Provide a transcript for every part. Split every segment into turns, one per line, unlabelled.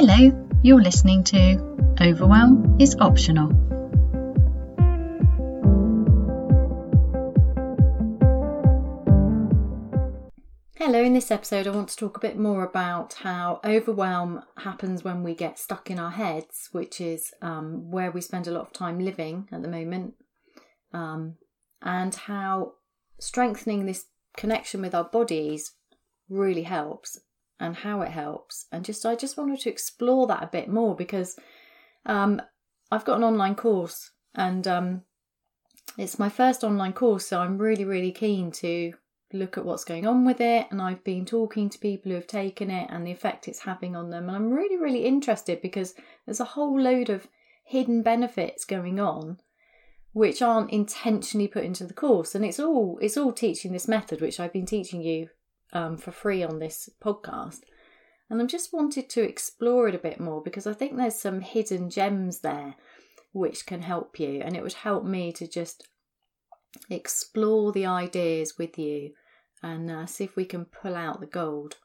Hello, you're listening to Overwhelm is Optional.
Hello, in this episode, I want to talk a bit more about how overwhelm happens when we get stuck in our heads, which is um, where we spend a lot of time living at the moment, um, and how strengthening this connection with our bodies really helps and how it helps. And just, I just wanted to explore that a bit more because um, I've got an online course and um, it's my first online course, so I'm really, really keen to look at what's going on with it and I've been talking to people who have taken it and the effect it's having on them and I'm really really interested because there's a whole load of hidden benefits going on which aren't intentionally put into the course and it's all it's all teaching this method which I've been teaching you um, for free on this podcast and I've just wanted to explore it a bit more because I think there's some hidden gems there which can help you and it would help me to just explore the ideas with you and uh, see if we can pull out the gold.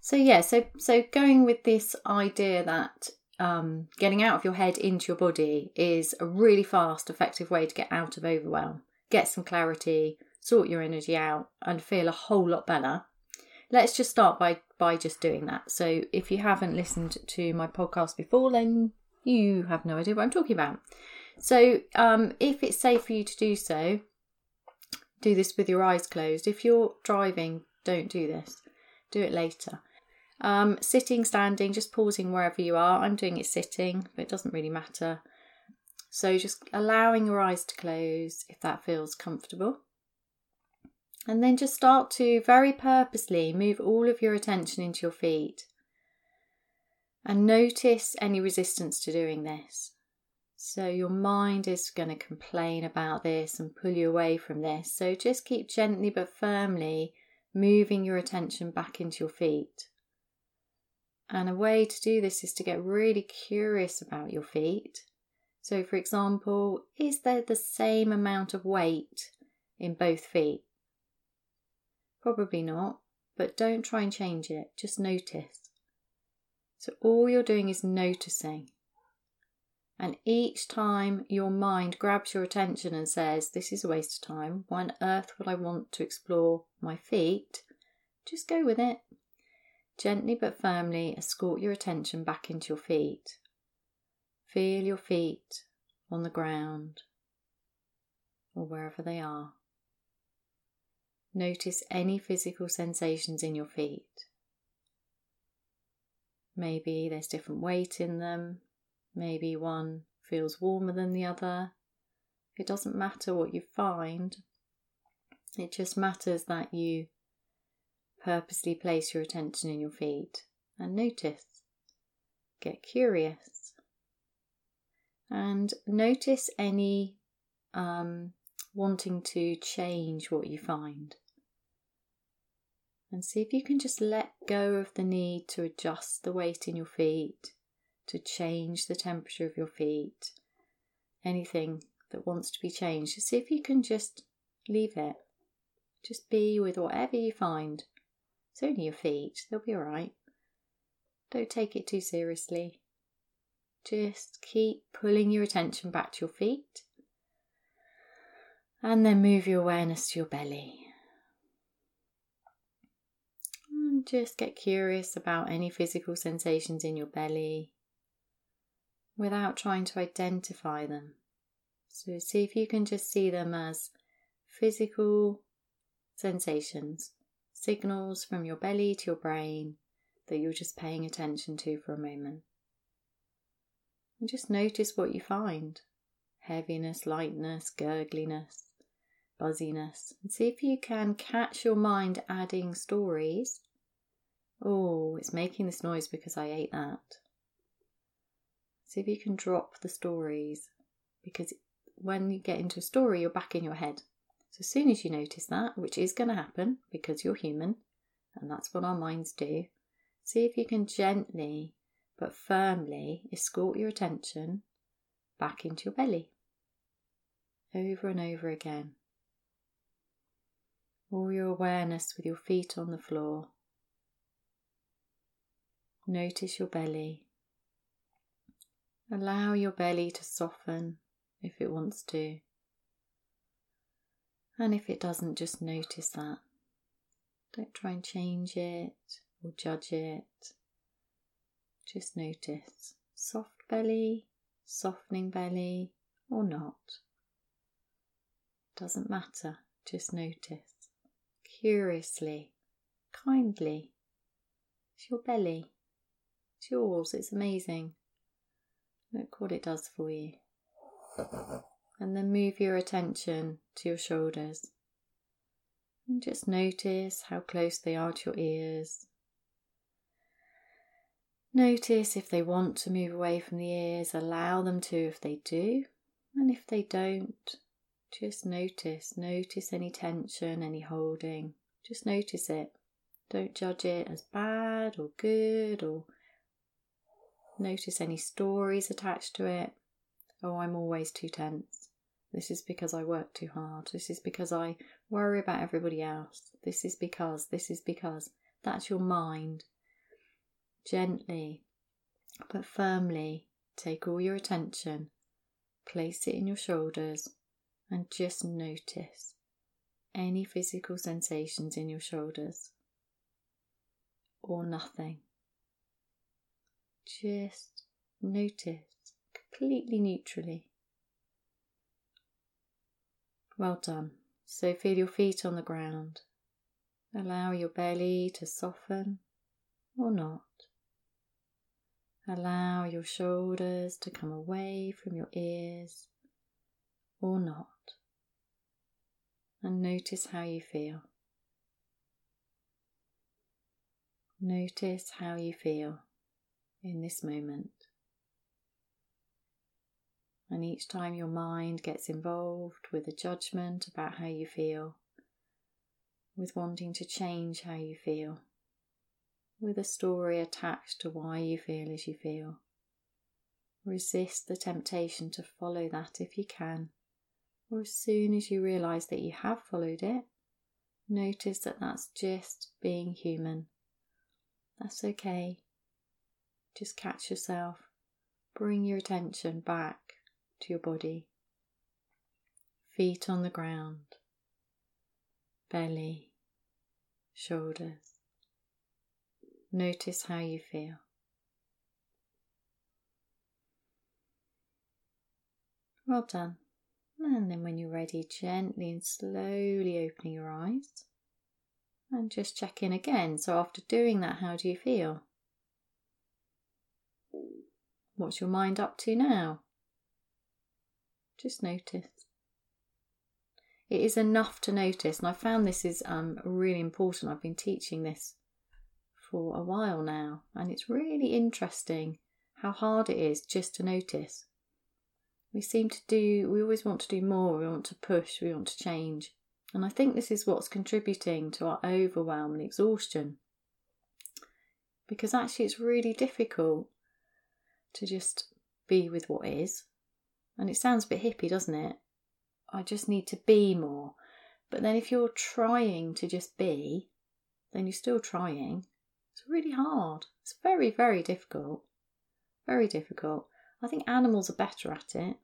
So yeah, so so going with this idea that um, getting out of your head into your body is a really fast, effective way to get out of overwhelm, get some clarity, sort your energy out, and feel a whole lot better. Let's just start by by just doing that. So if you haven't listened to my podcast before, then you have no idea what I'm talking about. So um, if it's safe for you to do so, do this with your eyes closed. If you're driving, don't do this. Do it later. Um, sitting, standing, just pausing wherever you are. I'm doing it sitting, but it doesn't really matter. So just allowing your eyes to close if that feels comfortable. And then just start to very purposely move all of your attention into your feet. And notice any resistance to doing this. So your mind is going to complain about this and pull you away from this. So just keep gently but firmly moving your attention back into your feet. And a way to do this is to get really curious about your feet. So, for example, is there the same amount of weight in both feet? Probably not, but don't try and change it, just notice. So, all you're doing is noticing. And each time your mind grabs your attention and says, This is a waste of time, why on earth would I want to explore my feet? Just go with it. Gently but firmly escort your attention back into your feet. Feel your feet on the ground or wherever they are. Notice any physical sensations in your feet. Maybe there's different weight in them, Maybe one feels warmer than the other. It doesn't matter what you find, it just matters that you purposely place your attention in your feet and notice. Get curious. And notice any um, wanting to change what you find. And see if you can just let go of the need to adjust the weight in your feet to change the temperature of your feet, anything that wants to be changed, see if you can just leave it. Just be with whatever you find. It's only your feet, they'll be alright. Don't take it too seriously. Just keep pulling your attention back to your feet and then move your awareness to your belly. And just get curious about any physical sensations in your belly without trying to identify them. So, see if you can just see them as physical sensations, signals from your belly to your brain that you're just paying attention to for a moment. And just notice what you find heaviness, lightness, gurgliness, buzziness. And see if you can catch your mind adding stories. Oh, it's making this noise because I ate that. See if you can drop the stories because when you get into a story, you're back in your head. So as soon as you notice that, which is going to happen because you're human, and that's what our minds do, see if you can gently but firmly escort your attention back into your belly. Over and over again. All your awareness with your feet on the floor. Notice your belly Allow your belly to soften if it wants to. And if it doesn't, just notice that. Don't try and change it or judge it. Just notice soft belly, softening belly, or not. Doesn't matter, just notice. Curiously, kindly. It's your belly. It's yours, it's amazing. Look what it does for you. And then move your attention to your shoulders. And just notice how close they are to your ears. Notice if they want to move away from the ears, allow them to if they do. And if they don't, just notice. Notice any tension, any holding. Just notice it. Don't judge it as bad or good or notice any stories attached to it. Oh, I'm always too tense. This is because I work too hard. This is because I worry about everybody else. This is because, this is because. That's your mind. Gently but firmly take all your attention, place it in your shoulders, and just notice any physical sensations in your shoulders or nothing. Just notice completely neutrally. Well done. So feel your feet on the ground. Allow your belly to soften or not. Allow your shoulders to come away from your ears or not. And notice how you feel. Notice how you feel in this moment. And each time your mind gets involved with a judgment about how you feel, with wanting to change how you feel, with a story attached to why you feel as you feel, resist the temptation to follow that if you can, or as soon as you realize that you have followed it, notice that that's just being human. That's okay. Just catch yourself. Bring your attention back to your body. Feet on the ground, belly, shoulders. Notice how you feel. Well done. And then, when you're ready, gently and slowly opening your eyes and just check in again. So, after doing that, how do you feel? What's your mind up to now? Just notice. It is enough to notice, and I found this is um, really important. I've been teaching this for a while now, and it's really interesting how hard it is just to notice. We seem to do, we always want to do more, we want to push, we want to change. And I think this is what's contributing to our overwhelm and exhaustion. Because actually, it's really difficult to just be with what is. And it sounds a bit hippie, doesn't it? I just need to be more. But then if you're trying to just be, then you're still trying. It's really hard. It's very, very difficult. Very difficult. I think animals are better at it,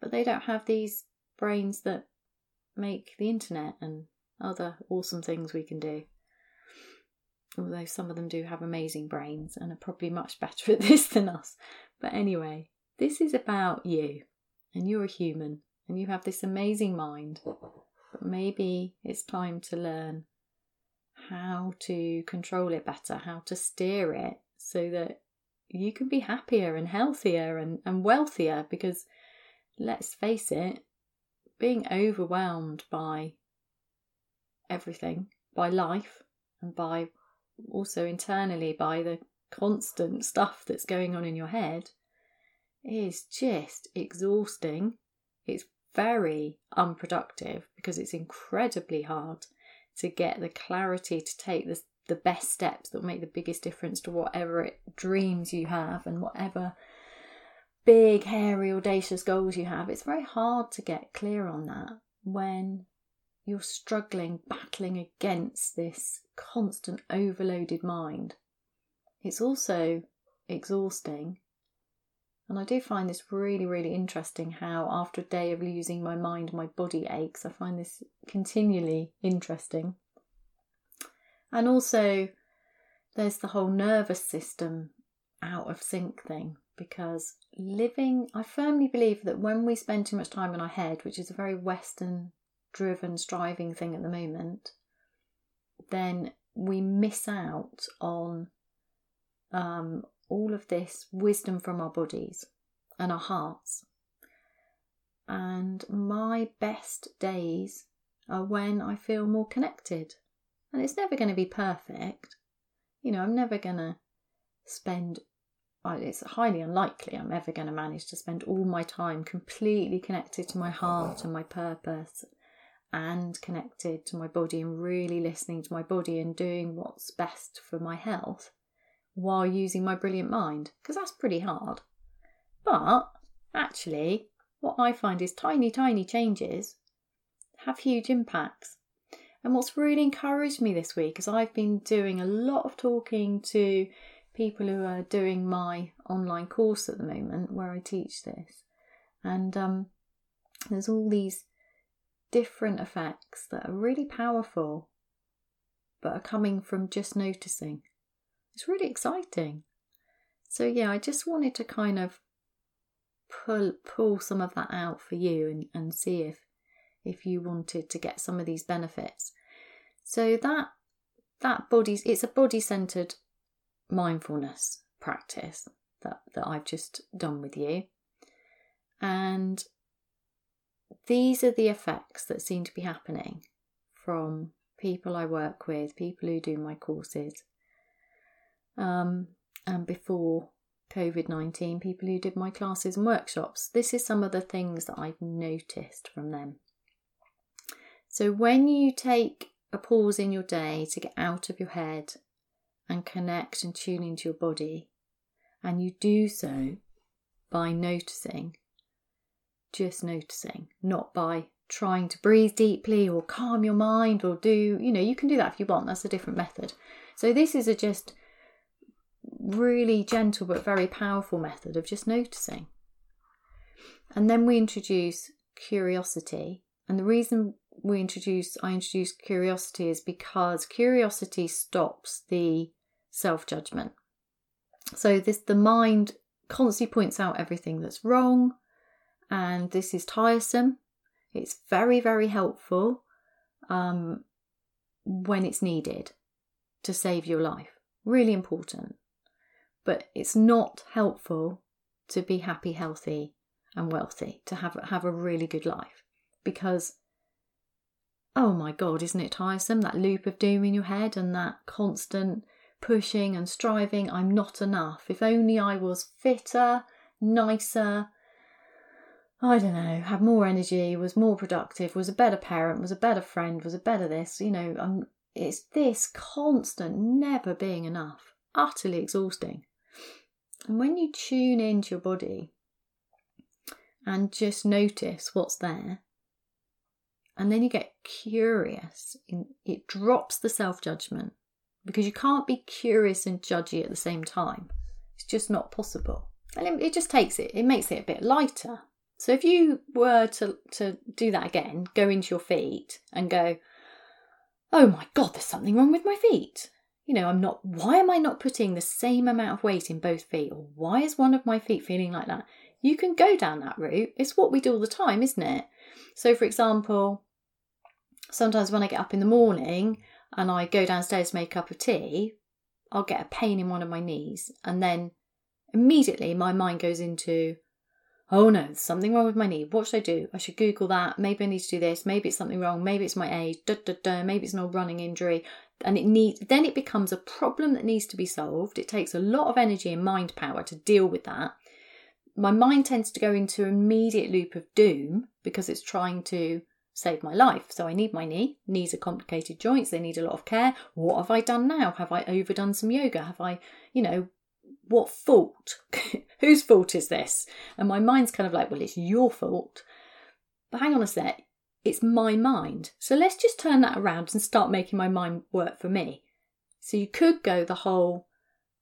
but they don't have these brains that make the internet and other awesome things we can do although some of them do have amazing brains and are probably much better at this than us. But anyway, this is about you, and you're a human, and you have this amazing mind. But maybe it's time to learn how to control it better, how to steer it so that you can be happier and healthier and, and wealthier because let's face it, being overwhelmed by everything, by life, and by also internally by the constant stuff that's going on in your head is just exhausting. It's very unproductive because it's incredibly hard to get the clarity to take the, the best steps that will make the biggest difference to whatever it, dreams you have and whatever big, hairy, audacious goals you have. It's very hard to get clear on that when you're struggling, battling against this constant overloaded mind. It's also exhausting And I do find this really, really interesting how, after a day of losing my mind, my body aches. I find this continually interesting. And also, there's the whole nervous system out of sync thing because living, I firmly believe that when we spend too much time in our head, which is a very Western driven, striving thing at the moment, then we miss out on um, all of this wisdom from our bodies and our hearts. And my best days are when I feel more connected. And it's never going to be perfect. You know, I'm never going to spend, it's highly unlikely I'm ever going to manage to spend all my time completely connected to my heart and my purpose and connected to my body and really listening to my body and doing what's best for my health while using my brilliant mind because that's pretty hard. But actually, what I find is tiny, tiny changes have huge impacts. And what's really encouraged me this week is I've been doing a lot of talking to people who are doing my online course at the moment where I teach this. And um, there's all these different effects that are really powerful but are coming from just noticing. It's really exciting. So yeah, I just wanted to kind of pull pull some of that out for you and, and see if if you wanted to get some of these benefits. So that that body it's a body centered mindfulness practice that, that I've just done with you. And these are the effects that seem to be happening from people I work with, people who do my courses, um, and before COVID 19, people who did my classes and workshops. This is some of the things that I've noticed from them. So, when you take a pause in your day to get out of your head and connect and tune into your body, and you do so by noticing, just noticing, not by trying to breathe deeply or calm your mind or do, you know, you can do that if you want, that's a different method. So, this is a just really gentle but very powerful method of just noticing. And then we introduce curiosity. And the reason we introduce I introduce curiosity is because curiosity stops the self-judgment. So this the mind constantly points out everything that's wrong and this is tiresome. It's very, very helpful um, when it's needed to save your life. Really important but it's not helpful to be happy, healthy, and wealthy, to have, have a really good life. Because, oh my God, isn't it tiresome? That loop of doom in your head and that constant pushing and striving. I'm not enough. If only I was fitter, nicer, I don't know, had more energy, was more productive, was a better parent, was a better friend, was a better this, you know, I'm, it's this constant never being enough, utterly exhausting. And when you tune into your body and just notice what's there, and then you get curious, it drops the self judgment because you can't be curious and judgy at the same time. It's just not possible. And it just takes it, it makes it a bit lighter. So if you were to, to do that again, go into your feet and go, oh my God, there's something wrong with my feet you know, I'm not, why am I not putting the same amount of weight in both feet? Or why is one of my feet feeling like that? You can go down that route. It's what we do all the time, isn't it? So, for example, sometimes when I get up in the morning and I go downstairs to make a cup of tea, I'll get a pain in one of my knees. And then immediately my mind goes into, oh no, something wrong with my knee. What should I do? I should Google that. Maybe I need to do this. Maybe it's something wrong. Maybe it's my age. Duh. Maybe it's an old running injury and it needs then it becomes a problem that needs to be solved it takes a lot of energy and mind power to deal with that my mind tends to go into an immediate loop of doom because it's trying to save my life so i need my knee knees are complicated joints they need a lot of care what have i done now have i overdone some yoga have i you know what fault whose fault is this and my mind's kind of like well it's your fault but hang on a sec it's my mind. So let's just turn that around and start making my mind work for me. So you could go the whole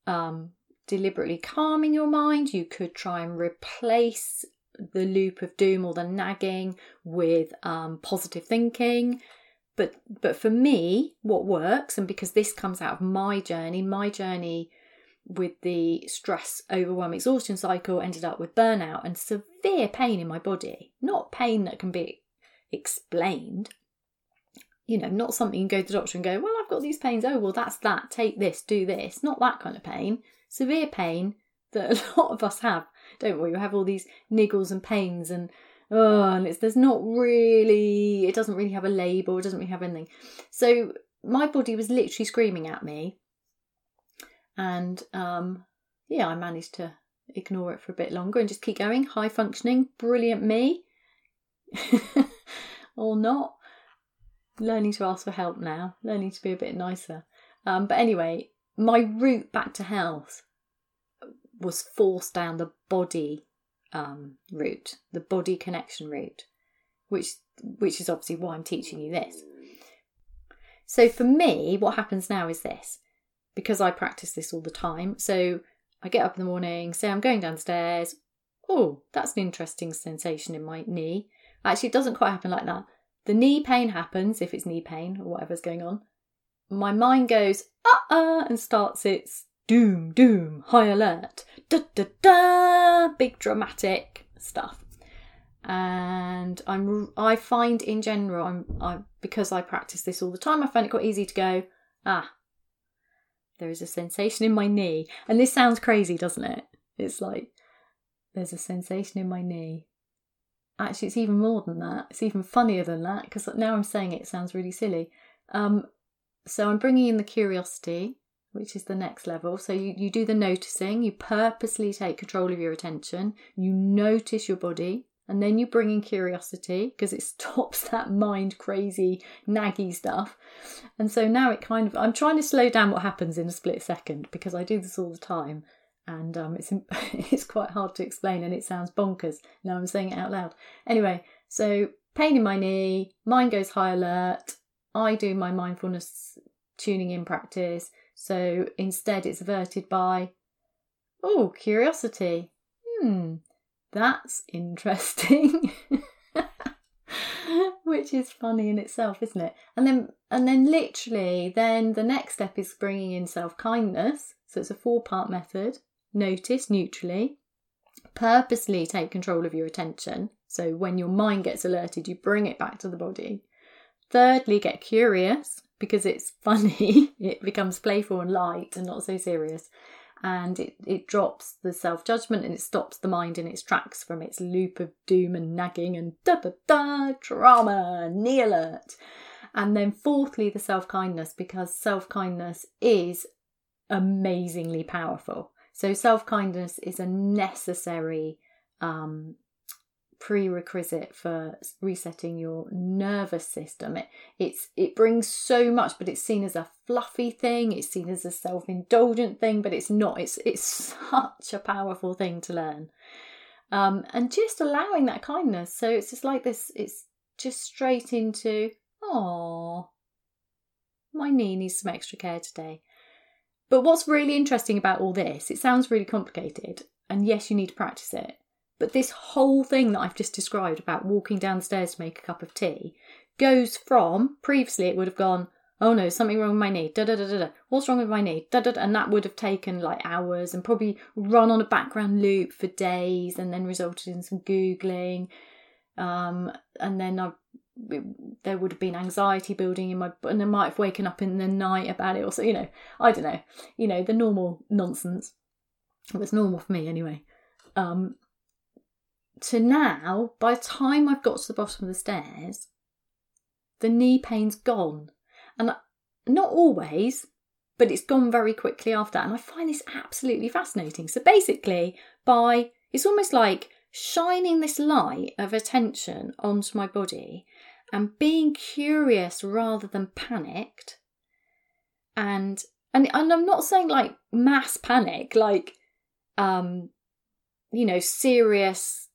um, deliberately calming your mind. You could try and replace the loop of doom or the nagging with um, positive thinking. But but for me, what works, and because this comes out of my journey, my journey with the stress, overwhelm, exhaustion cycle ended up with burnout and severe pain in my body. Not pain that can be explained. You know, not something you can go to the doctor and go, well, I've got these pains. Oh, well, that's that. Take this, do this. Not that kind of pain. Severe pain that a lot of us have, don't we? We have all these niggles and pains and oh, and it's there's not really it doesn't really have a label, it doesn't really have anything. So my body was literally screaming at me, and um, yeah, I managed to ignore it for a bit longer and just keep going. High functioning, brilliant me, or not. Learning to ask for help now, learning to be a bit nicer. Um, but anyway, my route back to health was forced down the body um, route, the body connection route, which which is obviously why I'm teaching you this. So for me, what happens now is this, because I practice this all the time. So I get up in the morning, say I'm going downstairs. Oh, that's an interesting sensation in my knee. Actually, it doesn't quite happen like that. The knee pain happens if it's knee pain or whatever's going on. My mind goes, uh uh, and starts its doom, doom, high alert, da da da, big dramatic stuff. And I'm, I find in general, I'm, I because I practice this all the time, I find it quite easy to go, ah, there is a sensation in my knee, and this sounds crazy, doesn't it? It's like there's a sensation in my knee. Actually, it's even more than that. It's even funnier than that because now I'm saying it, it sounds really silly. Um, so I'm bringing in the curiosity which is the next level. So you, you do the noticing, you purposely take control of your attention, you notice your body, and then you bring in curiosity because it stops that mind crazy, naggy stuff. And so now it kind of, I'm trying to slow down what happens in a split second because I do this all the time. And um, it's it's quite hard to explain, and it sounds bonkers. Now I'm saying it out loud. Anyway, so pain in my knee, mind goes high alert. I do my mindfulness tuning in practice so instead, it's averted by, oh, curiosity. Hmm, that's interesting. Which is funny in itself, isn't it? And then, and then, literally, then the next step is bringing in self kindness. So it's a four part method. Notice neutrally, purposely take control of your attention. So when your mind gets alerted, you bring it back to the body. Thirdly, get curious because it's funny, it becomes playful and light and not so serious. And it, it drops the self judgment and it stops the mind in its tracks from its loop of doom and nagging and da da da drama, knee alert. And then, fourthly, the self kindness, because self kindness is amazingly powerful. So, self kindness is a necessary um, prerequisite for resetting your nervous system. It it's it brings so much, but it's seen as a fluffy thing. It's seen as a self-indulgent thing, but it's not. It's it's such a powerful thing to learn. Um, and just allowing that kindness. So it's just like this. It's just straight into oh, my knee needs some extra care today. But what's really interesting about all this, it sounds really complicated, and yes, you need to practice it. But this whole thing that I've just described about walking downstairs to make a cup of tea goes from previously it would have gone, oh no, something wrong with my knee, da da da da da. What's wrong with my knee? Da da da. And that would have taken like hours and probably run on a background loop for days and then resulted in some Googling. Um, and then I, there would have been anxiety building in my, and I might have woken up in the night about it or so, you know, I don't know, you know, the normal nonsense. It was normal for me anyway. Um, to now, by the time I've got to the bottom of the stairs, the knee pain's gone. And not always, but it's gone very quickly after. And I find this absolutely fascinating. So basically, by it's almost like shining this light of attention onto my body and being curious rather than panicked. And and and I'm not saying like mass panic, like um, you know, serious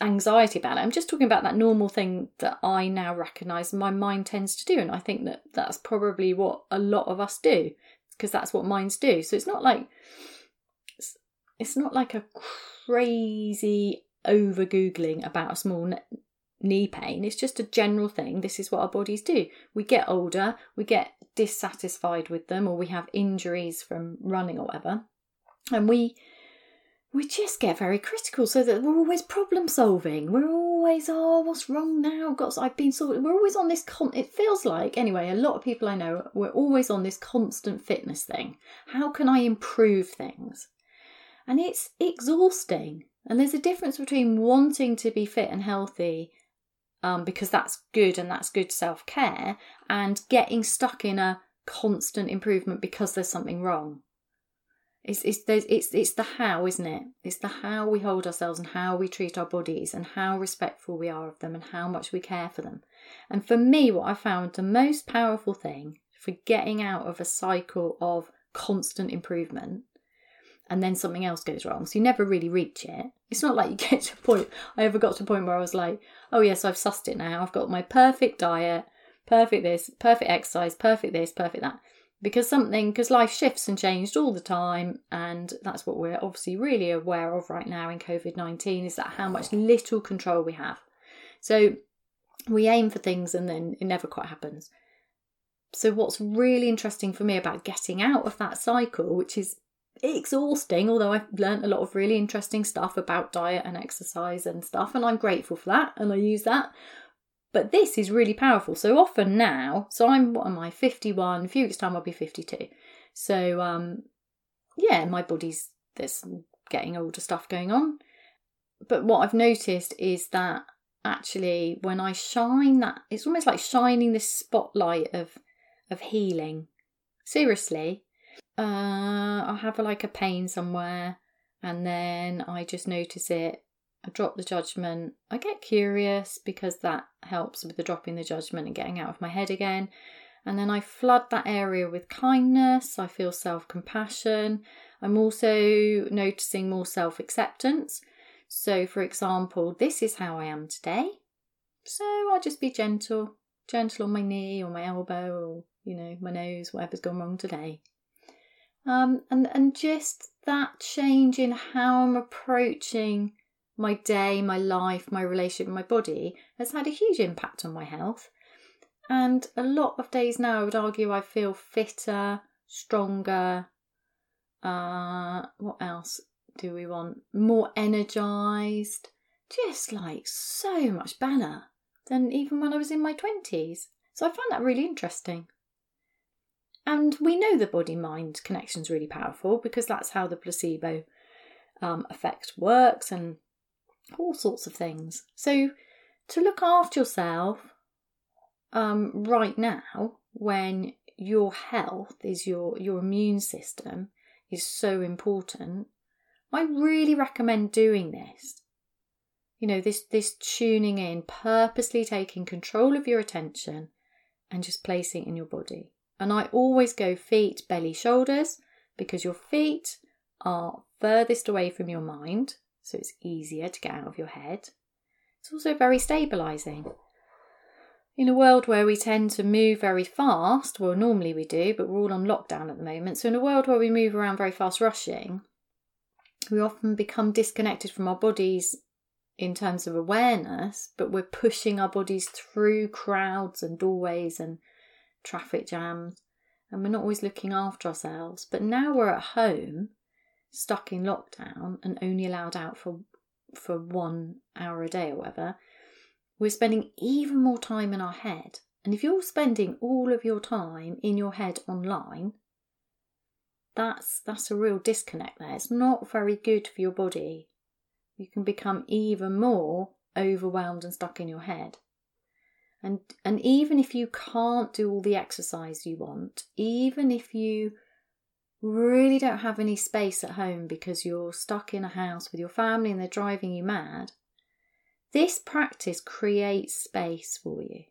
anxiety about it. I'm just talking about that normal thing that I now recognize my mind tends to do. And I think that that's probably what a lot of us do because that's what minds do. So it's not like it's not like a crazy over googling about a small knee pain. It's just a general thing. This is what our bodies do. We get older, we get dissatisfied with them, or we have injuries from running or whatever, and we we just get very critical. So that we're always problem solving. We're always oh, what's wrong now? Got I've been sort. We're always on this. Con- it feels like anyway. A lot of people I know we're always on this constant fitness thing. How can I improve things? And it's exhausting. And there's a difference between wanting to be fit and healthy um, because that's good and that's good self care, and getting stuck in a constant improvement because there's something wrong. It's, it's, it's, it's the how, isn't it? It's the how we hold ourselves and how we treat our bodies and how respectful we are of them and how much we care for them. And for me, what I found the most powerful thing for getting out of a cycle of constant improvement and then something else goes wrong. So you never really reach it. It's not like you get to a point. I ever got to a point where I was like, oh, yes, I've sussed it now. I've got my perfect diet, perfect this, perfect exercise, perfect this, perfect that. Because something, because life shifts and changed all the time. And that's what we're obviously really aware of right now in COVID 19 is that how much little control we have. So we aim for things and then it never quite happens. So, what's really interesting for me about getting out of that cycle, which is exhausting, although I've learned a lot of really interesting stuff about diet and exercise and stuff, and I'm grateful for that and I use that. But this is really powerful. So often now, so I'm what am I, 51, a few weeks' time I'll be 52. So um yeah, my body's there's getting older stuff going on. But what I've noticed is that actually when I shine that it's almost like shining this spotlight of of healing. Seriously, uh, I'll have like a pain somewhere and then I just notice it. I drop the judgment. I get curious because that helps with the dropping the judgment and getting out of my head again. And then I flood that area with kindness. I feel self compassion. I'm also noticing more self acceptance. So, for example, this is how I am today. So I'll just be gentle, gentle on my knee or my elbow or, you know, my nose, whatever's gone wrong today. Um, and, and just that change in how I'm approaching my day, my life, my relationship with my body has had a huge impact on my health. And a lot of days now, I would argue I feel fitter, stronger. Uh, what else do we want? More energized. Just like so much better than even when I was in my 20s. So I find that really interesting. And we know the body mind connection is really powerful because that's how the placebo um, effect works and all sorts of things. So, to look after yourself um, right now, when your health is your, your immune system is so important, I really recommend doing this. You know, this, this tuning in, purposely taking control of your attention and just placing it in your body. And I always go feet, belly, shoulders because your feet are furthest away from your mind, so it's easier to get out of your head. It's also very stabilizing. In a world where we tend to move very fast, well, normally we do, but we're all on lockdown at the moment. So, in a world where we move around very fast, rushing, we often become disconnected from our bodies in terms of awareness, but we're pushing our bodies through crowds and doorways and traffic jams, and we're not always looking after ourselves. But now we're at home, stuck in lockdown, and only allowed out for for one hour a day or whatever, we're spending even more time in our head. And if you're spending all of your time in your head online, that's that's a real disconnect there. It's not very good for your body. You can become even more overwhelmed and stuck in your head. And and even if you can't do all the exercise you want, even if you really don't have any space at home because you're stuck in a house with your family and they're driving you mad, this practice creates space for you.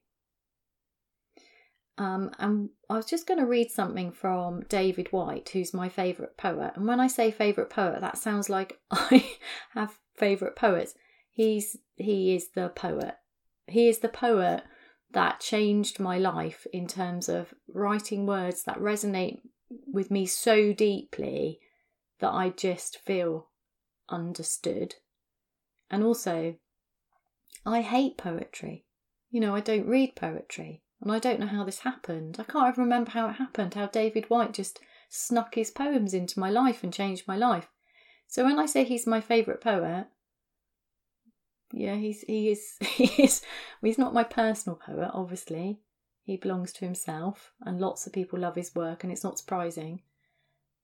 Um, and I was just going to read something from David Whyte, who's my favourite poet. And when I say favourite poet, that sounds like I have favourite poets. He's he is the poet. He is the poet that changed my life in terms of writing words that resonate with me so deeply that I just feel understood. And also, I hate poetry. You know, I don't read poetry. And I don't know how this happened. I can't even remember how it happened, how David Whyte just snuck his poems into my life and changed my life. So when I say he's my favourite poet, yeah, he's he is he is he's not my personal poet, obviously. He belongs to himself and lots of people love his work and it's not surprising.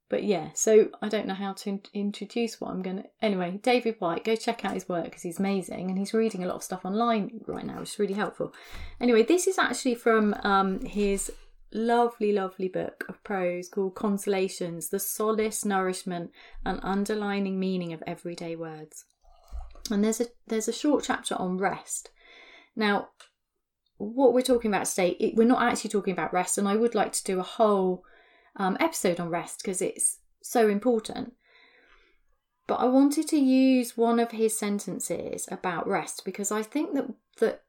But yeah, so I don't know how to in- introduce what I'm going to. Anyway, David Whyte, go check out his work because he's amazing and he's reading a lot of stuff online right now, which is really helpful. Anyway, this is actually from um, his lovely, lovely book of prose called Consolations The Solace, Nourishment, and Underlying Meaning of Everyday Words. And there's a there's a short chapter on rest. Now, what we're talking about today, it, we're not actually talking about rest, and I would like to do a whole um, episode on rest because it's so important. But I wanted to use one of his sentences about rest because I think that that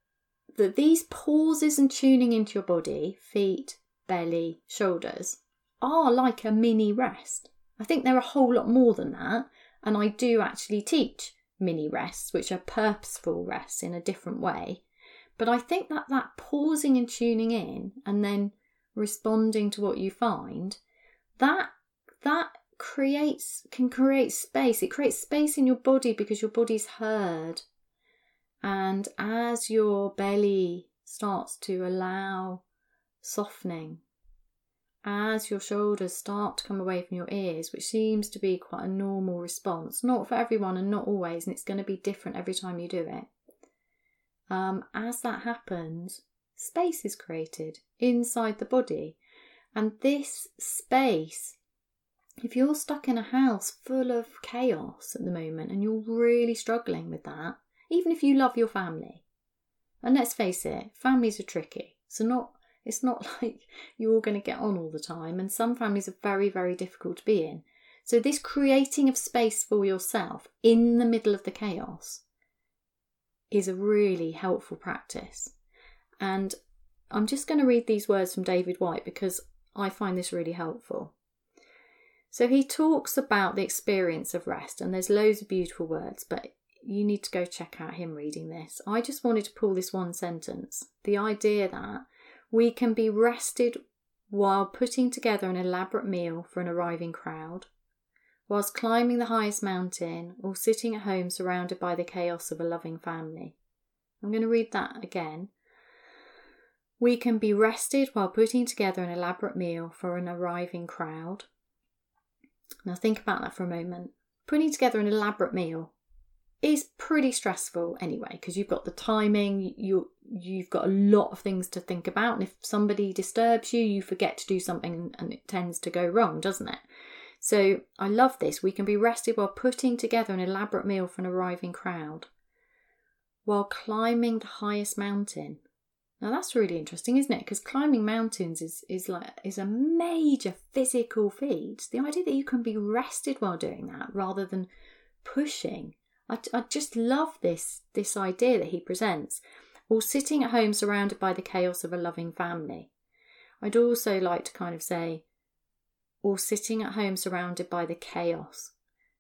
that these pauses and tuning into your body, feet, belly, shoulders, are like a mini rest. I think they're a whole lot more than that, and I do actually teach mini rests, which are purposeful rests in a different way. But I think that that pausing and tuning in and then responding to what you find, that that creates can create space. It creates space in your body because your body's heard. And as your belly starts to allow softening, as your shoulders start to come away from your ears, which seems to be quite a normal response, not for everyone and not always, and it's going to be different every time you do it. Um, as that happens, space is created inside the body. And this space, if you're stuck in a house full of chaos at the moment and you're really struggling with that, even if you love your family, and let's face it, families are tricky. So not it's not like you're all going to get on all the time, and some families are very, very difficult to be in. So, this creating of space for yourself in the middle of the chaos is a really helpful practice. And I'm just going to read these words from David Whyte because I find this really helpful. So, he talks about the experience of rest, and there's loads of beautiful words, but you need to go check out him reading this. I just wanted to pull this one sentence the idea that we can be rested while putting together an elaborate meal for an arriving crowd, whilst climbing the highest mountain, or sitting at home surrounded by the chaos of a loving family. I'm going to read that again. We can be rested while putting together an elaborate meal for an arriving crowd. Now, think about that for a moment. Putting together an elaborate meal is pretty stressful anyway because you've got the timing you you've got a lot of things to think about and if somebody disturbs you you forget to do something and it tends to go wrong doesn't it so i love this. We can be rested while putting together an elaborate meal for an arriving crowd. While climbing the highest mountain. Now that's really interesting isn't it? Because climbing mountains is is like is a major physical feat. The idea that you can be rested while doing that rather than pushing. I, I just love this this idea that he presents, or sitting at home surrounded by the chaos of a loving family. I'd also like to kind of say, or sitting at home surrounded by the chaos,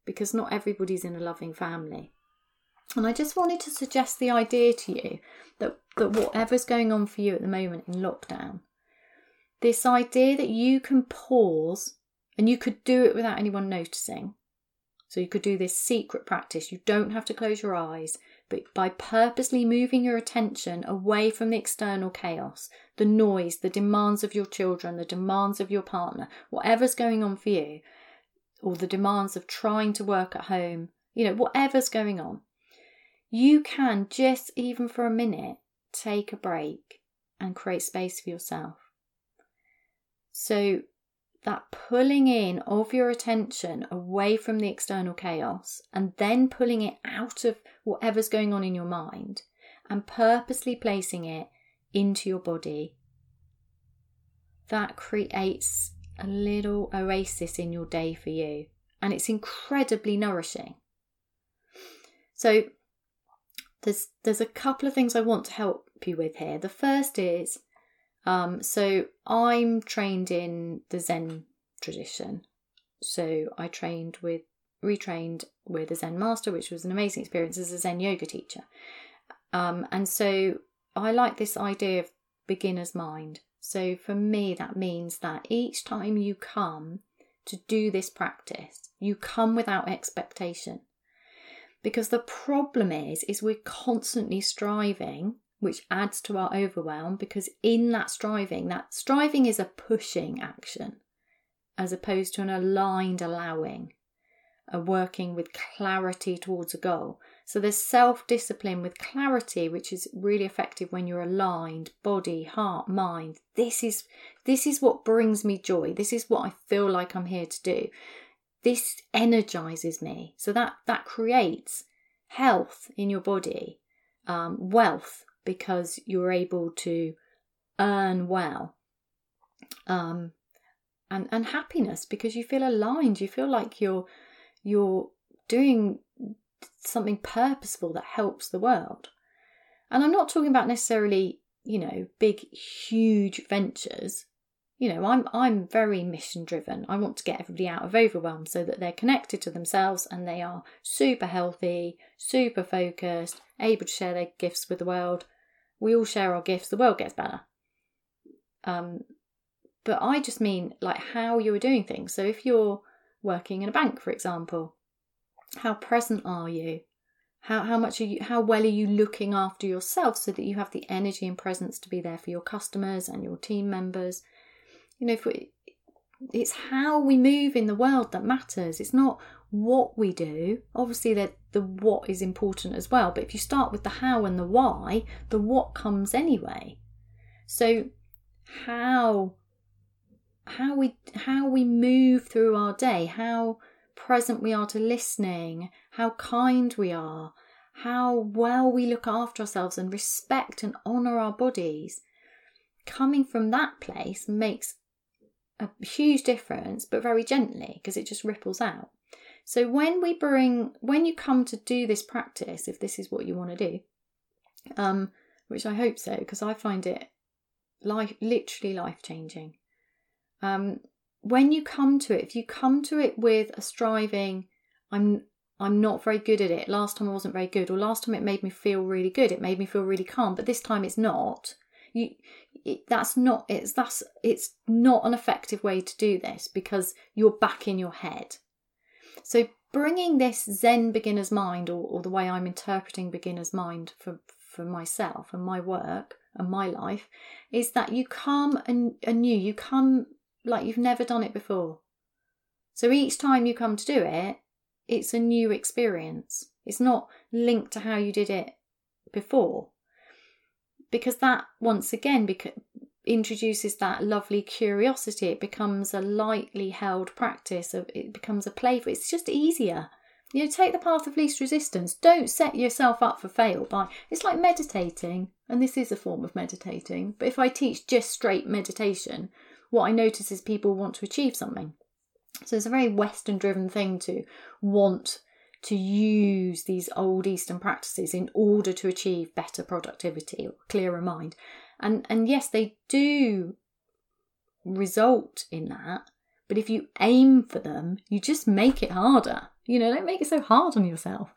because not everybody's in a loving family. And I just wanted to suggest the idea to you that, that whatever's going on for you at the moment in lockdown, this idea that you can pause and you could do it without anyone noticing, so you could do this secret practice. You don't have to close your eyes, but by purposely moving your attention away from the external chaos, the noise, the demands of your children, the demands of your partner, whatever's going on for you, or the demands of trying to work at home, you know, whatever's going on, you can just even for a minute take a break and create space for yourself. So that pulling in of your attention away from the external chaos and then pulling it out of whatever's going on in your mind and purposely placing it into your body, that creates a little oasis in your day for you. And it's incredibly nourishing. So, there's, there's a couple of things I want to help you with here. The first is um, so I'm trained in the Zen tradition. So I trained with retrained with a Zen master, which was an amazing experience as a Zen yoga teacher. Um, and so I like this idea of beginner's mind. So for me, that means that each time you come to do this practice, you come without expectation. Because the problem is, is we're constantly striving, which adds to our overwhelm. Because in that striving, that striving is a pushing action, as opposed to an aligned allowing, a working with clarity towards a goal. So there's self discipline with clarity, which is really effective when you're aligned, body, heart, mind. This is this is what brings me joy. This is what I feel like I'm here to do. This energizes me. So that that creates health in your body, um, wealth because you're able to earn well, um, and and happiness because you feel aligned. You feel like you're you're doing something purposeful that helps the world. And I'm not talking about necessarily, you know, big, huge ventures. You know, I'm I'm very mission driven. I want to get everybody out of overwhelm so that they're connected to themselves and they are super healthy, super focused, able to share their gifts with the world. We all share our gifts, the world gets better. Um, but I just mean like how you are doing things. So if you're working in a bank, for example, how present are you? How how much are you how well are you looking after yourself so that you have the energy and presence to be there for your customers and your team members? You know, if we, it's how we move in the world that matters. It's not what we do. Obviously, that the what is important as well. But if you start with the how and the why, the what comes anyway. So, how how we how we move through our day, how present we are to listening, how kind we are, how well we look after ourselves and respect and honour our bodies. Coming from that place makes a huge difference, but very gently because it just ripples out. So when we bring, when you come to do this practice, if this is what you want to do, um, which I hope so, because I find it life literally life changing. Um, when you come to it, if you come to it with a striving, I'm I'm not very good at it. Last time I wasn't very good, or last time it made me feel really good. It made me feel really calm, but this time it's not. You, it, that's not. It's that's it's not an effective way to do this because you're back in your head. So bringing this Zen beginner's mind, or, or the way I'm interpreting beginner's mind for for myself and my work and my life, is that you come and anew. You come like you've never done it before. So each time you come to do it, it's a new experience. It's not linked to how you did it before. Because that, once again, beca- introduces that lovely curiosity. It becomes a lightly held practice. Of, it becomes a playful. It's just easier. You know, take the path of least resistance. Don't set yourself up for fail by. It's like meditating, and this is a form of meditating. But if I teach just straight meditation, what I notice is people want to achieve something. So it's a very Western driven thing to want to use these old Eastern practices in order to achieve better productivity or clearer mind. And and yes, they do result in that. But if you aim for them, you just make it harder. You know, don't make it so hard on yourself.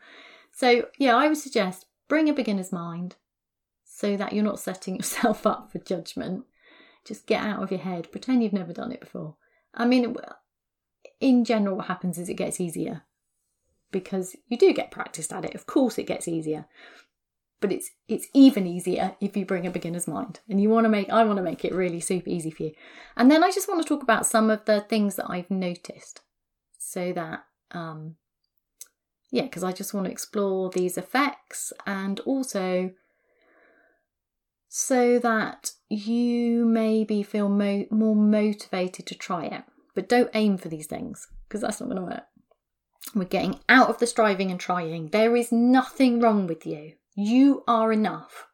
So yeah, I would suggest bring a beginner's mind so that you're not setting yourself up for judgment just get out of your head, pretend you've never done it before. I mean, in general, what happens is it gets easier because you do get practiced at it. Of course, it gets easier, but it's it's even easier if you bring a beginner's mind and you want to make. I want to make it really super easy for you. And then I just want to talk about some of the things that I've noticed, so that um, yeah, because I just want to explore these effects and also so that you maybe feel mo- more motivated to try it. But don't aim for these things because that's not going to work. We're getting out of the striving and trying. There is nothing wrong with you. You are enough.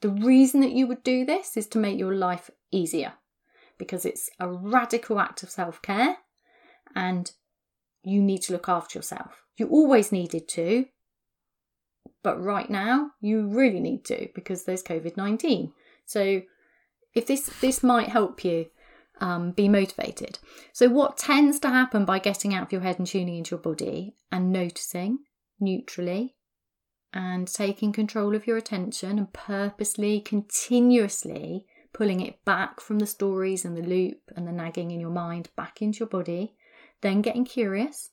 The reason that you would do this is to make your life easier because it's a radical act of self care and you need to look after yourself. You always needed to, but right now, you really need to because there's COVID 19. So, if this this might help you, um, be motivated. So, what tends to happen by getting out of your head and tuning into your body and noticing neutrally and taking control of your attention and purposely, continuously pulling it back from the stories and the loop and the nagging in your mind back into your body, then getting curious,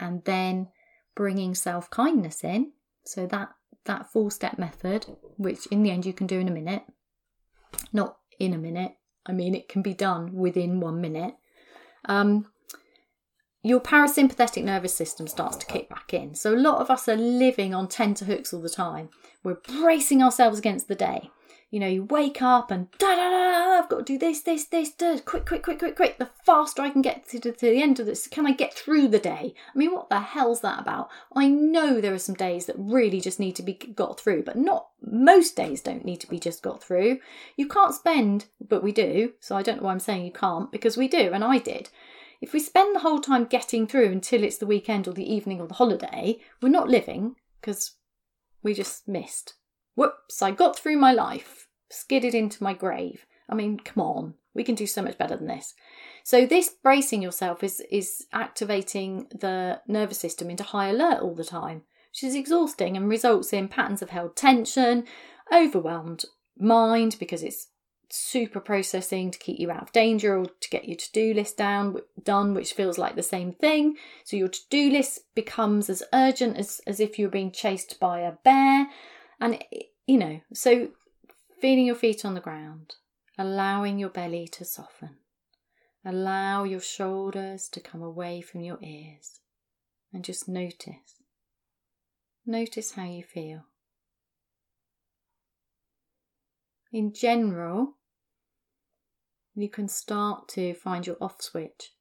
and then bringing self kindness in. So that that four step method, which in the end you can do in a minute, not in a minute. I mean, it can be done within one minute. Um, your parasympathetic nervous system starts to kick back in. So a lot of us are living on tenterhooks all the time. We're bracing ourselves against the day. You know, you wake up and da da da, I've got to do this, this, this, da, quick, quick, quick, quick, quick. The faster I can get to, to, to the end of this, can I get through the day? I mean, what the hell's that about? I know there are some days that really just need to be got through, but not most days don't need to be just got through. You can't spend, but we do. So I don't know why I'm saying you can't, because we do, and I did. If we spend the whole time getting through until it's the weekend or the evening or the holiday, we're not living because we just missed. Whoops, I got through my life, skidded into my grave. I mean, come on, we can do so much better than this. So this bracing yourself is is activating the nervous system into high alert all the time, which is exhausting and results in patterns of held tension, overwhelmed mind because it's super processing to keep you out of danger or to get your to-do list down done which feels like the same thing so your to-do list becomes as urgent as as if you were being chased by a bear and you know so feeling your feet on the ground allowing your belly to soften allow your shoulders to come away from your ears and just notice notice how you feel in general, you can start to find your off switch.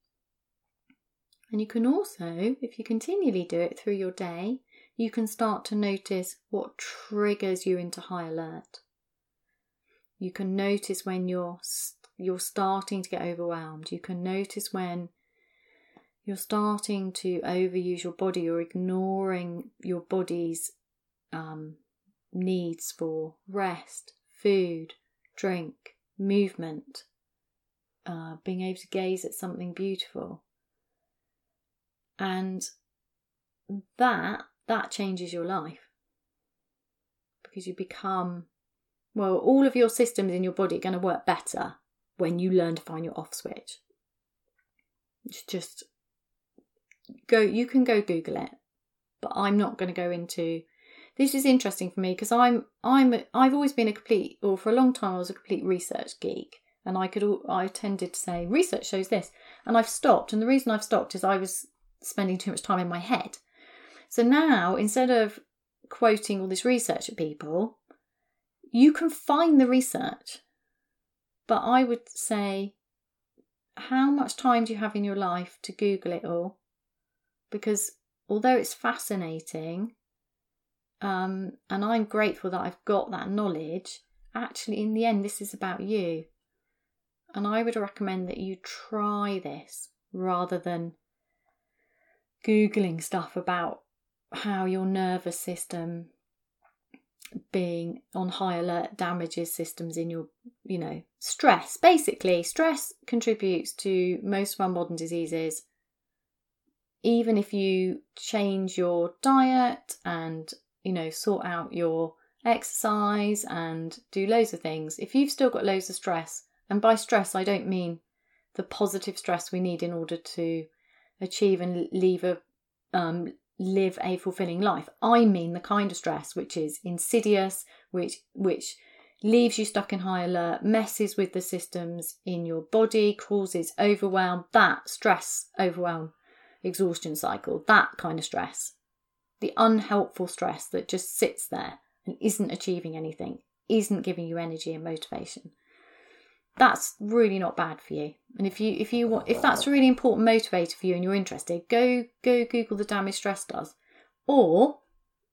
And you can also, if you continually do it through your day, you can start to notice what triggers you into high alert. You can notice when you're you're starting to get overwhelmed. You can notice when you're starting to overuse your body or ignoring your body's um, needs for rest, food, drink, movement, uh, being able to gaze at something beautiful. And that that changes your life because you become well all of your systems in your body are going to work better when you learn to find your off switch just go you can go google it but i'm not going to go into this is interesting for me because I'm I'm I've always been a complete or for a long time I was a complete research geek and I could I tended to say research shows this and I've stopped and the reason I've stopped is I was spending too much time in my head. So now instead of quoting all this research at people, you can find the research. But I would say how much time do you have in your life to Google it all? Because although it's fascinating, um, and I'm grateful that I've got that knowledge. Actually, in the end, this is about you. And I would recommend that you try this rather than Googling stuff about how your nervous system being on high alert damages systems in your, you know, stress. Basically, stress contributes to most of our modern diseases. Even if you change your diet and you know, sort out your exercise and do loads of things. If you've still got loads of stress, and by stress, I don't mean the positive stress we need in order to achieve and leave a um, live a fulfilling life. I mean the kind of stress which is insidious, which which leaves you stuck in high alert, messes with the systems in your body, causes overwhelm. That stress, overwhelm, exhaustion cycle. That kind of stress the unhelpful stress that just sits there and isn't achieving anything, isn't giving you energy and motivation. That's really not bad for you. And if you if you want if that's a really important motivator for you and you're interested, go go Google the damage stress does. Or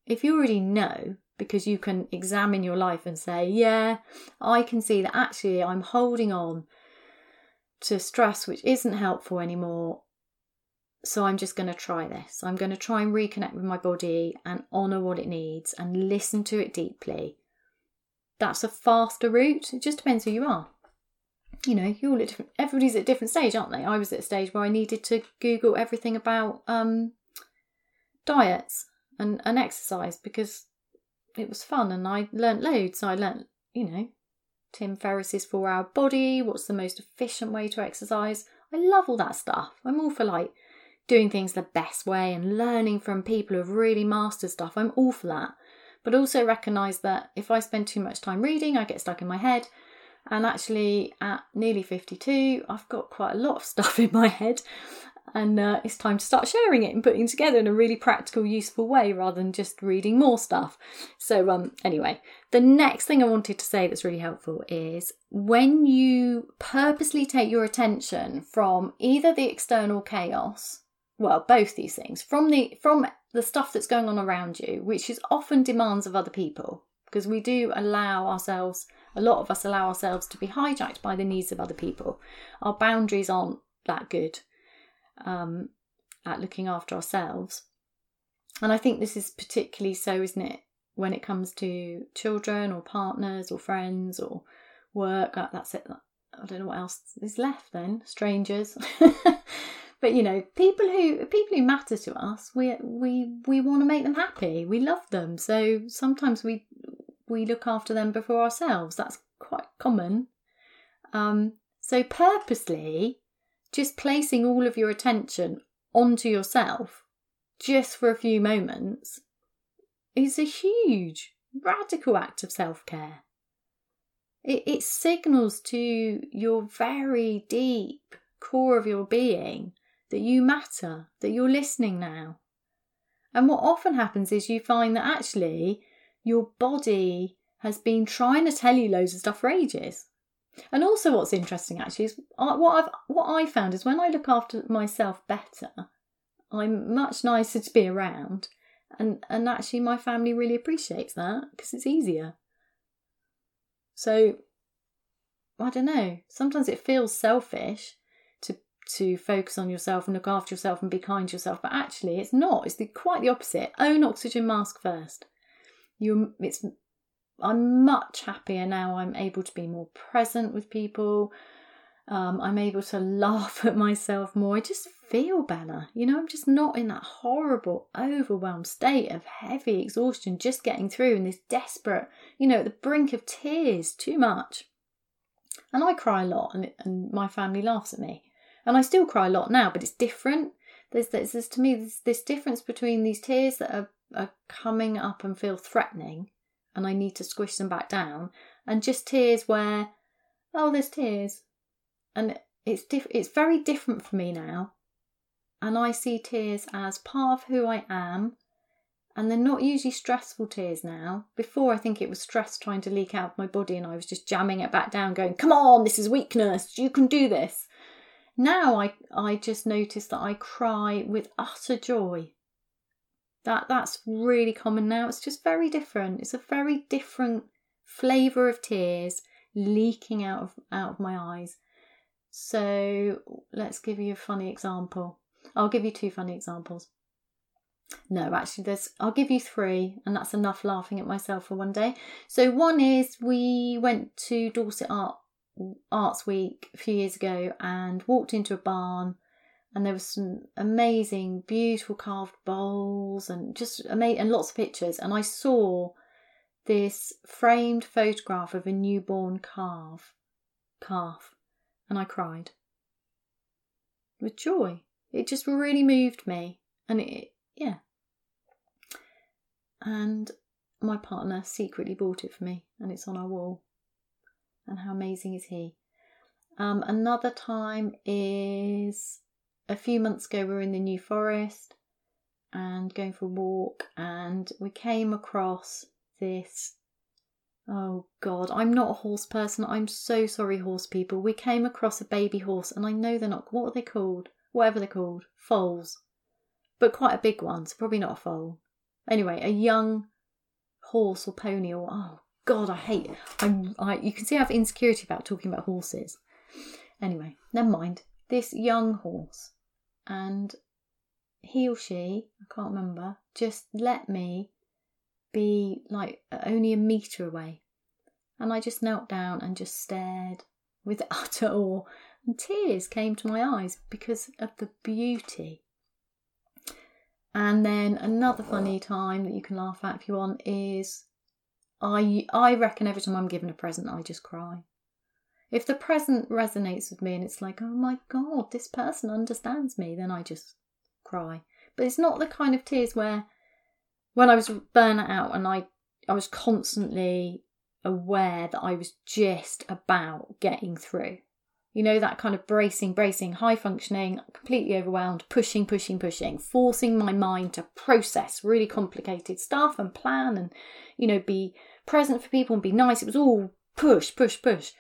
if you already know, because you can examine your life and say, yeah, I can see that actually I'm holding on to stress which isn't helpful anymore so I'm just going to try this. I'm going to try and reconnect with my body and honour what it needs and listen to it deeply. That's a faster route. It just depends who you are. You know, you're all at different, everybody's at a different stage, aren't they? I was at a stage where I needed to Google everything about um, diets and, and exercise because it was fun and I learnt loads. I learnt, you know, Tim Ferriss's four hour body, what's the most efficient way to exercise. I love all that stuff. I'm all for like doing things the best way and learning from people who have really mastered stuff. I'm all for that. But also recognise that if I spend too much time reading, I get stuck in my head and actually, at nearly 52, I've got quite a lot of stuff in my head. And uh, it's time to start sharing it and putting together in a really practical, useful way rather than just reading more stuff. So, um, anyway, the next thing I wanted to say that's really helpful is when you purposely take your attention from either the external chaos, well, both these things, from the from the stuff that's going on around you, which is often demands of other people, because we do allow ourselves a lot of us allow ourselves to be hijacked by the needs of other people. Our boundaries aren't that good um, at looking after ourselves. And I think this is particularly so, isn't it, when it comes to children or partners or friends or work. That's it. I don't know what else is left then. Strangers. but you know, people who people who matter to us, we we we want to make them happy. We love them. So sometimes we we look after them before ourselves. That's quite common. Um, so, purposely, just placing all of your attention onto yourself just for a few moments is a huge, radical act of self care. It, it signals to your very deep core of your being that you matter, that you're listening now. And what often happens is you find that actually your body has been trying to tell you loads of stuff for ages. And also, what's interesting actually is uh, what I've what I found is when I look after myself better, I'm much nicer to be around, and and actually my family really appreciates that because it's easier. So, I don't know. Sometimes it feels selfish to to focus on yourself and look after yourself and be kind to yourself, but actually it's not. It's the, quite the opposite. Own oxygen mask first you it's I'm much happier now. I'm able to be more present with people. Um, I'm able to laugh at myself more. I just feel better. You know, I'm just not in that horrible, overwhelmed state of heavy exhaustion, just getting through and this desperate, you know, at the brink of tears, too much. And I cry a lot, and, and my family laughs at me. And I still cry a lot now, but it's different. There's, there's, there's to me, there's this difference between these tears that are are coming up and feel threatening and I need to squish them back down, and just tears where, oh, there's tears. And it's diff- it's very different for me now. And I see tears as part of who I am. And they're not usually stressful tears now. Before, I think it was stress trying to leak out of my body, and I was just jamming it back down, going, Come on, this is weakness. You can do this. Now I, I just notice that I cry with utter joy that that's really common now. It's just very different. It's a very different flavour of tears leaking out of out of my eyes. So let's give you a funny example. I'll give you two funny examples. No, actually, there's. I'll give you three, and that's enough laughing at myself for one day. So one is we went to Dorset Art Arts Week a few years ago and walked into a barn and there was some amazing, beautiful carved bowls and just amazing, and lots of pictures. And I saw this framed photograph of a newborn calf, calf, and I cried with joy. It just really moved me, and it, yeah. And my partner secretly bought it for me, and it's on our wall. And how amazing is he? Um, another time is a few months ago, we were in the New Forest and going for a walk, and we came across this. Oh God, I'm not a horse person. I'm so sorry, horse people. We came across a baby horse, and I know they're not. What are they called? Whatever they're called, foals, but quite a big one. So probably not a foal. Anyway, a young horse or pony or oh God, I hate. I'm. I you can see I have insecurity about talking about horses. Anyway, never mind. This young horse and he or she, I can't remember, just let me be like only a metre away. And I just knelt down and just stared with utter awe, and tears came to my eyes because of the beauty. And then another funny time that you can laugh at if you want is I I reckon every time I'm given a present I just cry. If the present resonates with me and it's like, oh my god, this person understands me, then I just cry. But it's not the kind of tears where when I was burnt out and I I was constantly aware that I was just about getting through. You know, that kind of bracing, bracing, high functioning, completely overwhelmed, pushing, pushing, pushing, forcing my mind to process really complicated stuff and plan and, you know, be present for people and be nice. It was all push, push, push.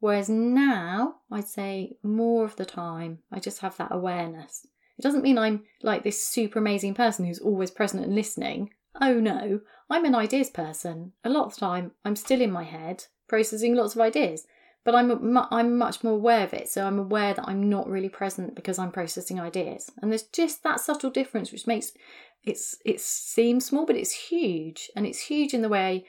Whereas now, I'd say more of the time, I just have that awareness. It doesn't mean I'm like this super amazing person who's always present and listening. Oh no, I'm an ideas person. A lot of the time, I'm still in my head, processing lots of ideas but I'm I'm much more aware of it. So I'm aware that I'm not really present because I'm processing ideas, and there's just that subtle difference which makes it's it seems small, but it's huge, and it's huge in the way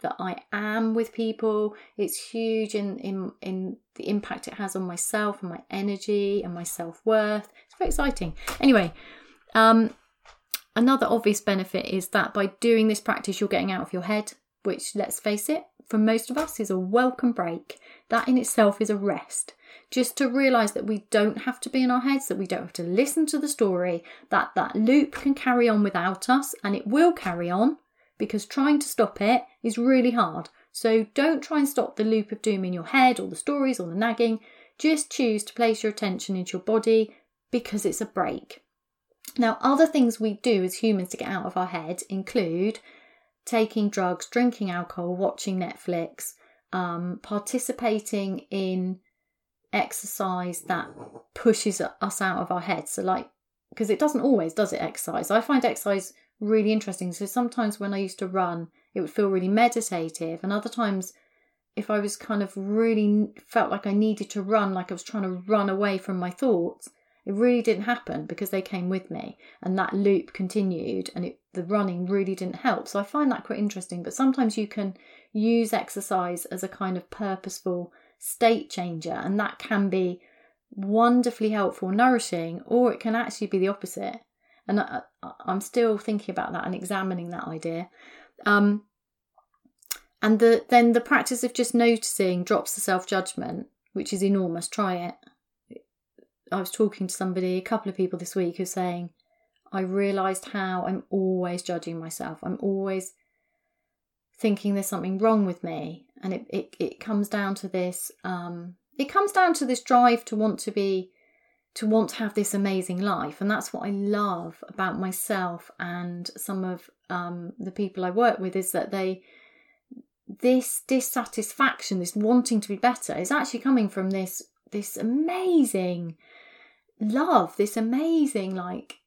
that I am with people. It's huge in in in the impact it has on myself and my energy and my self worth. It's very exciting. Anyway, um, another obvious benefit is that by doing this practice, you're getting out of your head, which let's face it, for most of us is a welcome break that in itself is a rest. Just to realize that we don't have to be in our heads, that we don't have to listen to the story, that that loop can carry on without us, and it will carry on because trying to stop it is really hard. So don't try and stop the loop of doom in your head or the stories or the nagging. Just choose to place your attention into your body because it's a break. Now, other things we do as humans to get out of our head include taking drugs, drinking alcohol, watching Netflix, um, participating in exercise that pushes us out of our head. So, like, because it doesn't always, does it? Exercise. I find exercise really interesting. So sometimes when I used to run, it would feel really meditative, and other times, if I was kind of really felt like I needed to run, like I was trying to run away from my thoughts, it really didn't happen because they came with me, and that loop continued, and it, the running really didn't help. So I find that quite interesting. But sometimes you can use exercise as a kind of purposeful state changer, and that can be wonderfully helpful, nourishing, or it can actually be the opposite. And I, am still thinking about that and examining that idea. Um, and the, then the practice of just noticing drops the self judgment, which is enormous. Try it. I was talking to somebody, a couple of people this week, who saying, I realised how I'm always judging myself. I'm always thinking there's something wrong with me and it it, it comes down to this um it comes down to this drive to want to be to want to have this amazing life. And that's what i love about myself and some of um the people i work with is that they this dissatisfaction this wanting to be better is actually coming from this this amazing love this amazing like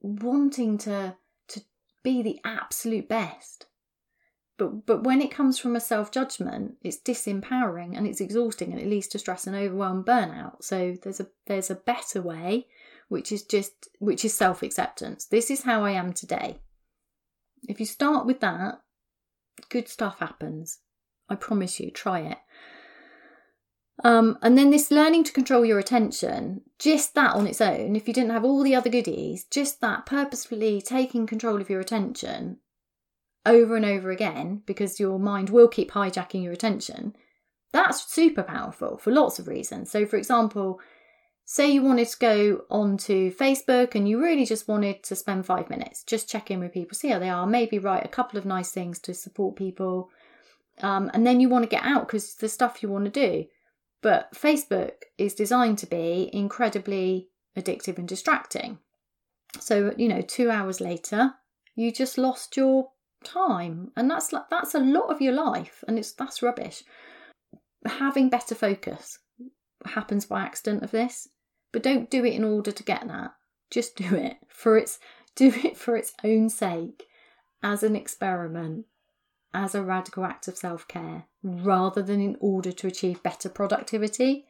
wanting to to be the absolute best but but when it comes from a self judgment, it's disempowering and it's exhausting and it leads to stress and overwhelm, burnout. So there's a there's a better way, which is just which is self acceptance. This is how I am today. If you start with that, good stuff happens. I promise you. Try it. Um, and then this learning to control your attention, just that on its own, if you didn't have all the other goodies, just that purposefully taking control of your attention over and over again because your mind will keep hijacking your attention, that's super powerful for lots of reasons. So, for example, say you wanted to go onto Facebook and you really just wanted to spend five minutes, just check in with people, see how they are, maybe write a couple of nice things to support people, um, and then you want to get out because the stuff you want to do. But Facebook is designed to be incredibly addictive and distracting. So, you know, two hours later, you just lost your time and that's like that's a lot of your life and it's that's rubbish. Having better focus happens by accident of this but don't do it in order to get that. Just do it for its do it for its own sake as an experiment as a radical act of self-care rather than in order to achieve better productivity.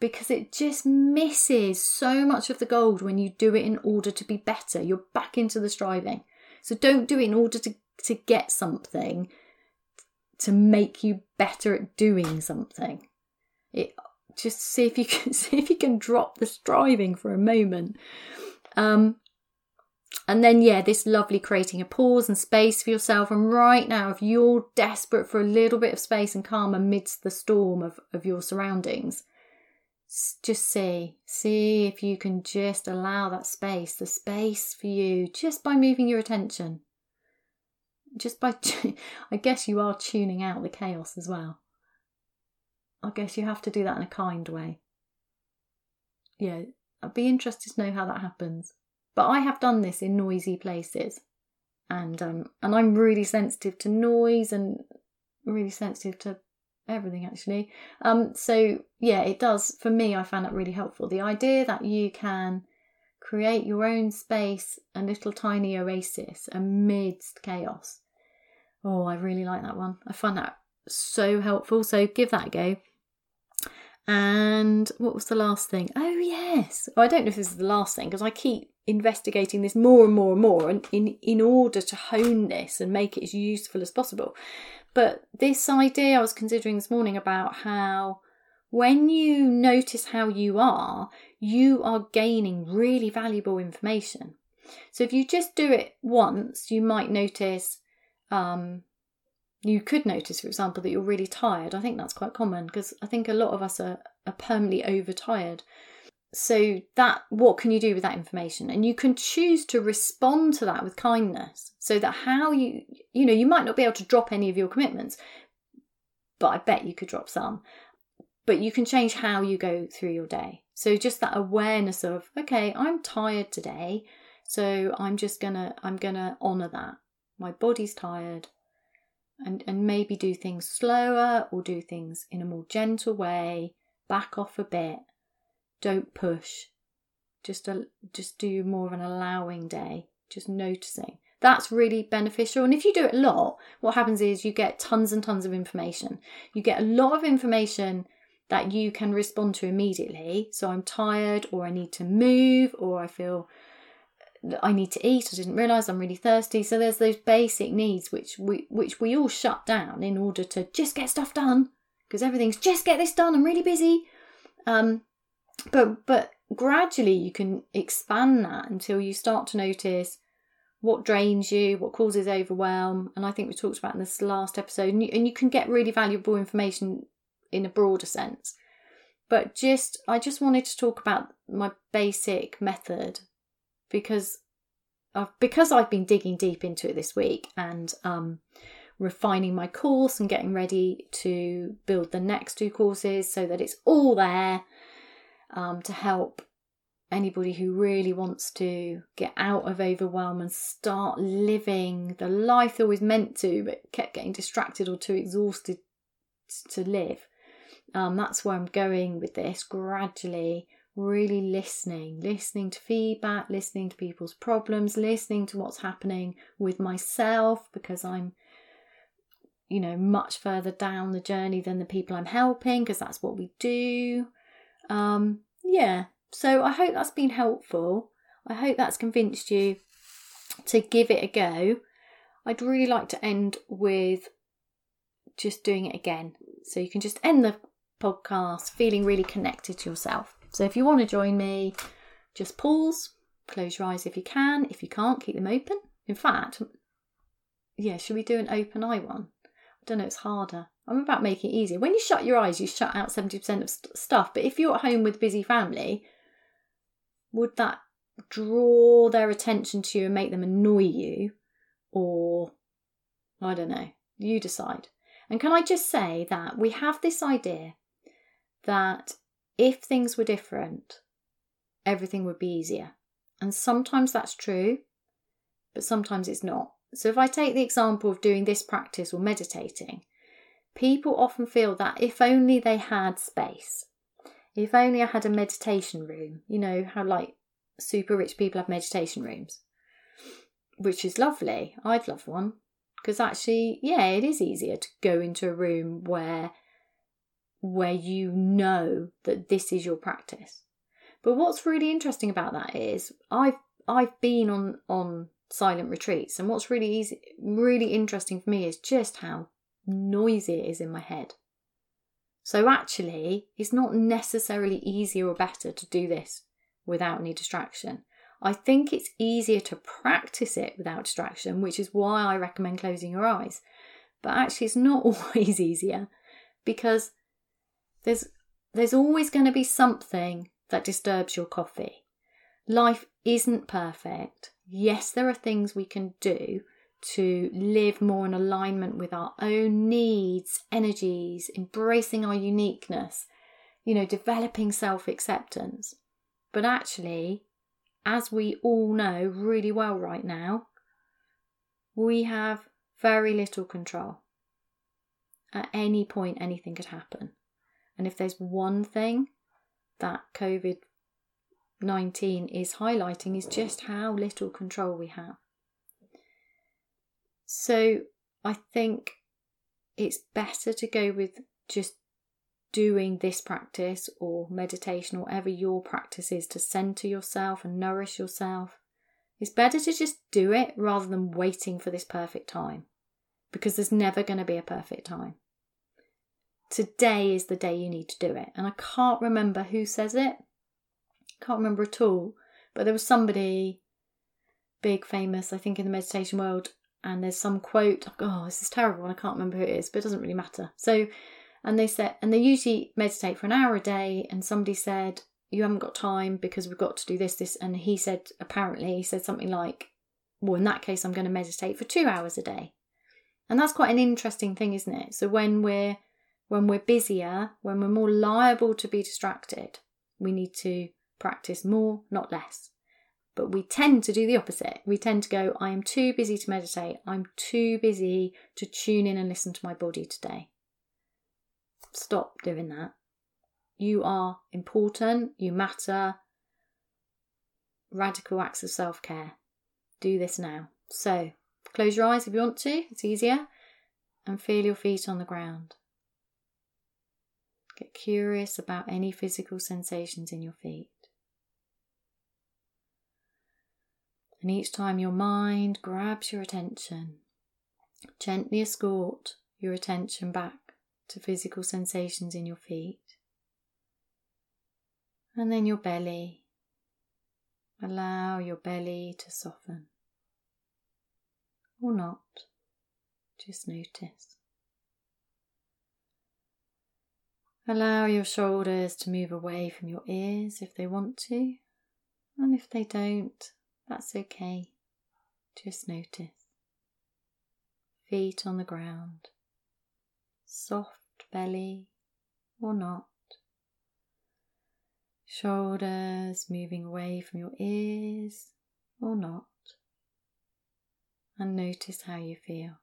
Because it just misses so much of the gold when you do it in order to be better. You're back into the striving so don't do it in order to, to get something. to make you better at doing something. It just see if you can see if you can drop the striving for a moment. Um, and then, yeah, this lovely creating a pause and space for yourself. And right now, if you're desperate for a little bit of space and calm amidst the storm of, of your surroundings, just see, see if you can just allow that space, the space for you, just by moving your attention. Just by, I guess you are tuning out the chaos as well. I guess you have to do that in a kind way. Yeah, I'd be interested to know how that happens. But I have done this in noisy places, and um, and I'm really sensitive to noise and really sensitive to everything actually. Um, so yeah, it does for me. I found that really helpful. The idea that you can create your own space, a little tiny oasis amidst chaos. Oh, I really like that one. I find that so helpful. So give that a go. And what was the last thing? Oh yes. Oh, I don't know if this is the last thing because I keep investigating this more and more and more and in, in order to hone this and make it as useful as possible. But this idea I was considering this morning about how when you notice how you are, you are gaining really valuable information. So if you just do it once, you might notice, um, you could notice, for example, that you're really tired. I think that's quite common because I think a lot of us are, are permanently overtired. So that what can you do with that information? And you can choose to respond to that with kindness so that how you you know you might not be able to drop any of your commitments but i bet you could drop some. But you can change how you go through your day. So just that awareness of okay i'm tired today so i'm just gonna i'm gonna honor that. My body's tired and and maybe do things slower or do things in a more gentle way back off a bit don't push. Just a, just do more of an allowing day, just noticing. That's really beneficial. And if you do it a lot, what happens is you get tons and tons of information. You get a lot of information that you can respond to immediately. So I'm tired, or I need to move, or I feel I need to eat. I didn't realize I'm really thirsty. So there's those basic needs which we which we all shut down in order to just get stuff done because everything's just get this done. I'm really busy. Um, but but gradually you can expand that until you start to notice what drains you, what causes overwhelm, and I think we talked about in this last episode. And you, and you can get really valuable information in a broader sense. But just I just wanted to talk about my basic method because I've, because I've been digging deep into it this week and um, refining my course and getting ready to build the next two courses so that it's all there um, to help anybody who really wants to get out of overwhelm and start living the life they always meant to, but kept getting distracted or too exhausted to live. Um, that's where I'm going with this gradually, really listening, listening to feedback, listening to people's problems, listening to what's happening with myself because I'm, you know, much further down the journey than the people I'm helping because that's what we do. Um, yeah, so I hope that's been helpful. I hope that's convinced you to give it a go. I'd really like to end with just doing it again. So you can just end the podcast feeling really connected to yourself. So if you want to join me, just pause, close your eyes if you can. If you can't, keep them open. In fact, yeah, should we do an open eye one? I don't know, it's harder. I'm about making it easier. When you shut your eyes, you shut out 70% of st- stuff. But if you're at home with busy family, would that draw their attention to you and make them annoy you? Or, I don't know, you decide. And can I just say that we have this idea that if things were different, everything would be easier. And sometimes that's true, but sometimes it's not. So if I take the example of doing this practice or meditating, people often feel that if only they had space, if only I had a meditation room, you know, how like super rich people have meditation rooms, which is lovely. I'd love one because actually, yeah, it is easier to go into a room where where you know that this is your practice. But what's really interesting about that is I've I've been on on silent retreats and what's really easy really interesting for me is just how noisy it is in my head. So actually, it's not necessarily easier or better to do this without any distraction. I think it's easier to practice it without distraction, which is why I recommend closing your eyes. But actually, it's not always easier because there's there's always going to be something that disturbs your coffee. Life isn't perfect. Yes, there are things we can do to live more in alignment with our own needs, energies, embracing our uniqueness, you know, developing self acceptance. But actually, as we all know really well right now, we have very little control. At any point, anything could happen. And if there's one thing that COVID 19 is highlighting, is just how little control we have. So I think it's better to go with just doing this practice or meditation, or whatever your practice is, to center yourself and nourish yourself. It's better to just do it rather than waiting for this perfect time because there's never going to be a perfect time. Today is the day you need to do it. And I can't remember who says it. Can't remember at all. But there was somebody big, famous, I think, in the meditation world. And there's some quote, oh, this is terrible, and I can't remember who it is, but it doesn't really matter. So, and they said, and they usually meditate for an hour a day. And somebody said, you haven't got time because we've got to do this, this. And he said, apparently, he said something like, well, in that case, I'm going to meditate for two hours a day. And that's quite an interesting thing, isn't it? So when we're when we're busier, when we're more liable to be distracted, we need to practice more, not less. But we tend to do the opposite. We tend to go, I am too busy to meditate. I'm too busy to tune in and listen to my body today. Stop doing that. You are important, you matter. Radical acts of self care. Do this now. So, close your eyes if you want to, it's easier, and feel your feet on the ground. Get curious about any physical sensations in your feet. And each time your mind grabs your attention, gently escort your attention back to physical sensations in your feet. And then your belly. Allow your belly to soften or not. Just notice. Allow your shoulders to move away from your ears if they want to, and if they don't, that's okay. Just notice. Feet on the ground, soft belly or not. Shoulders moving away from your ears or not. And notice how you feel.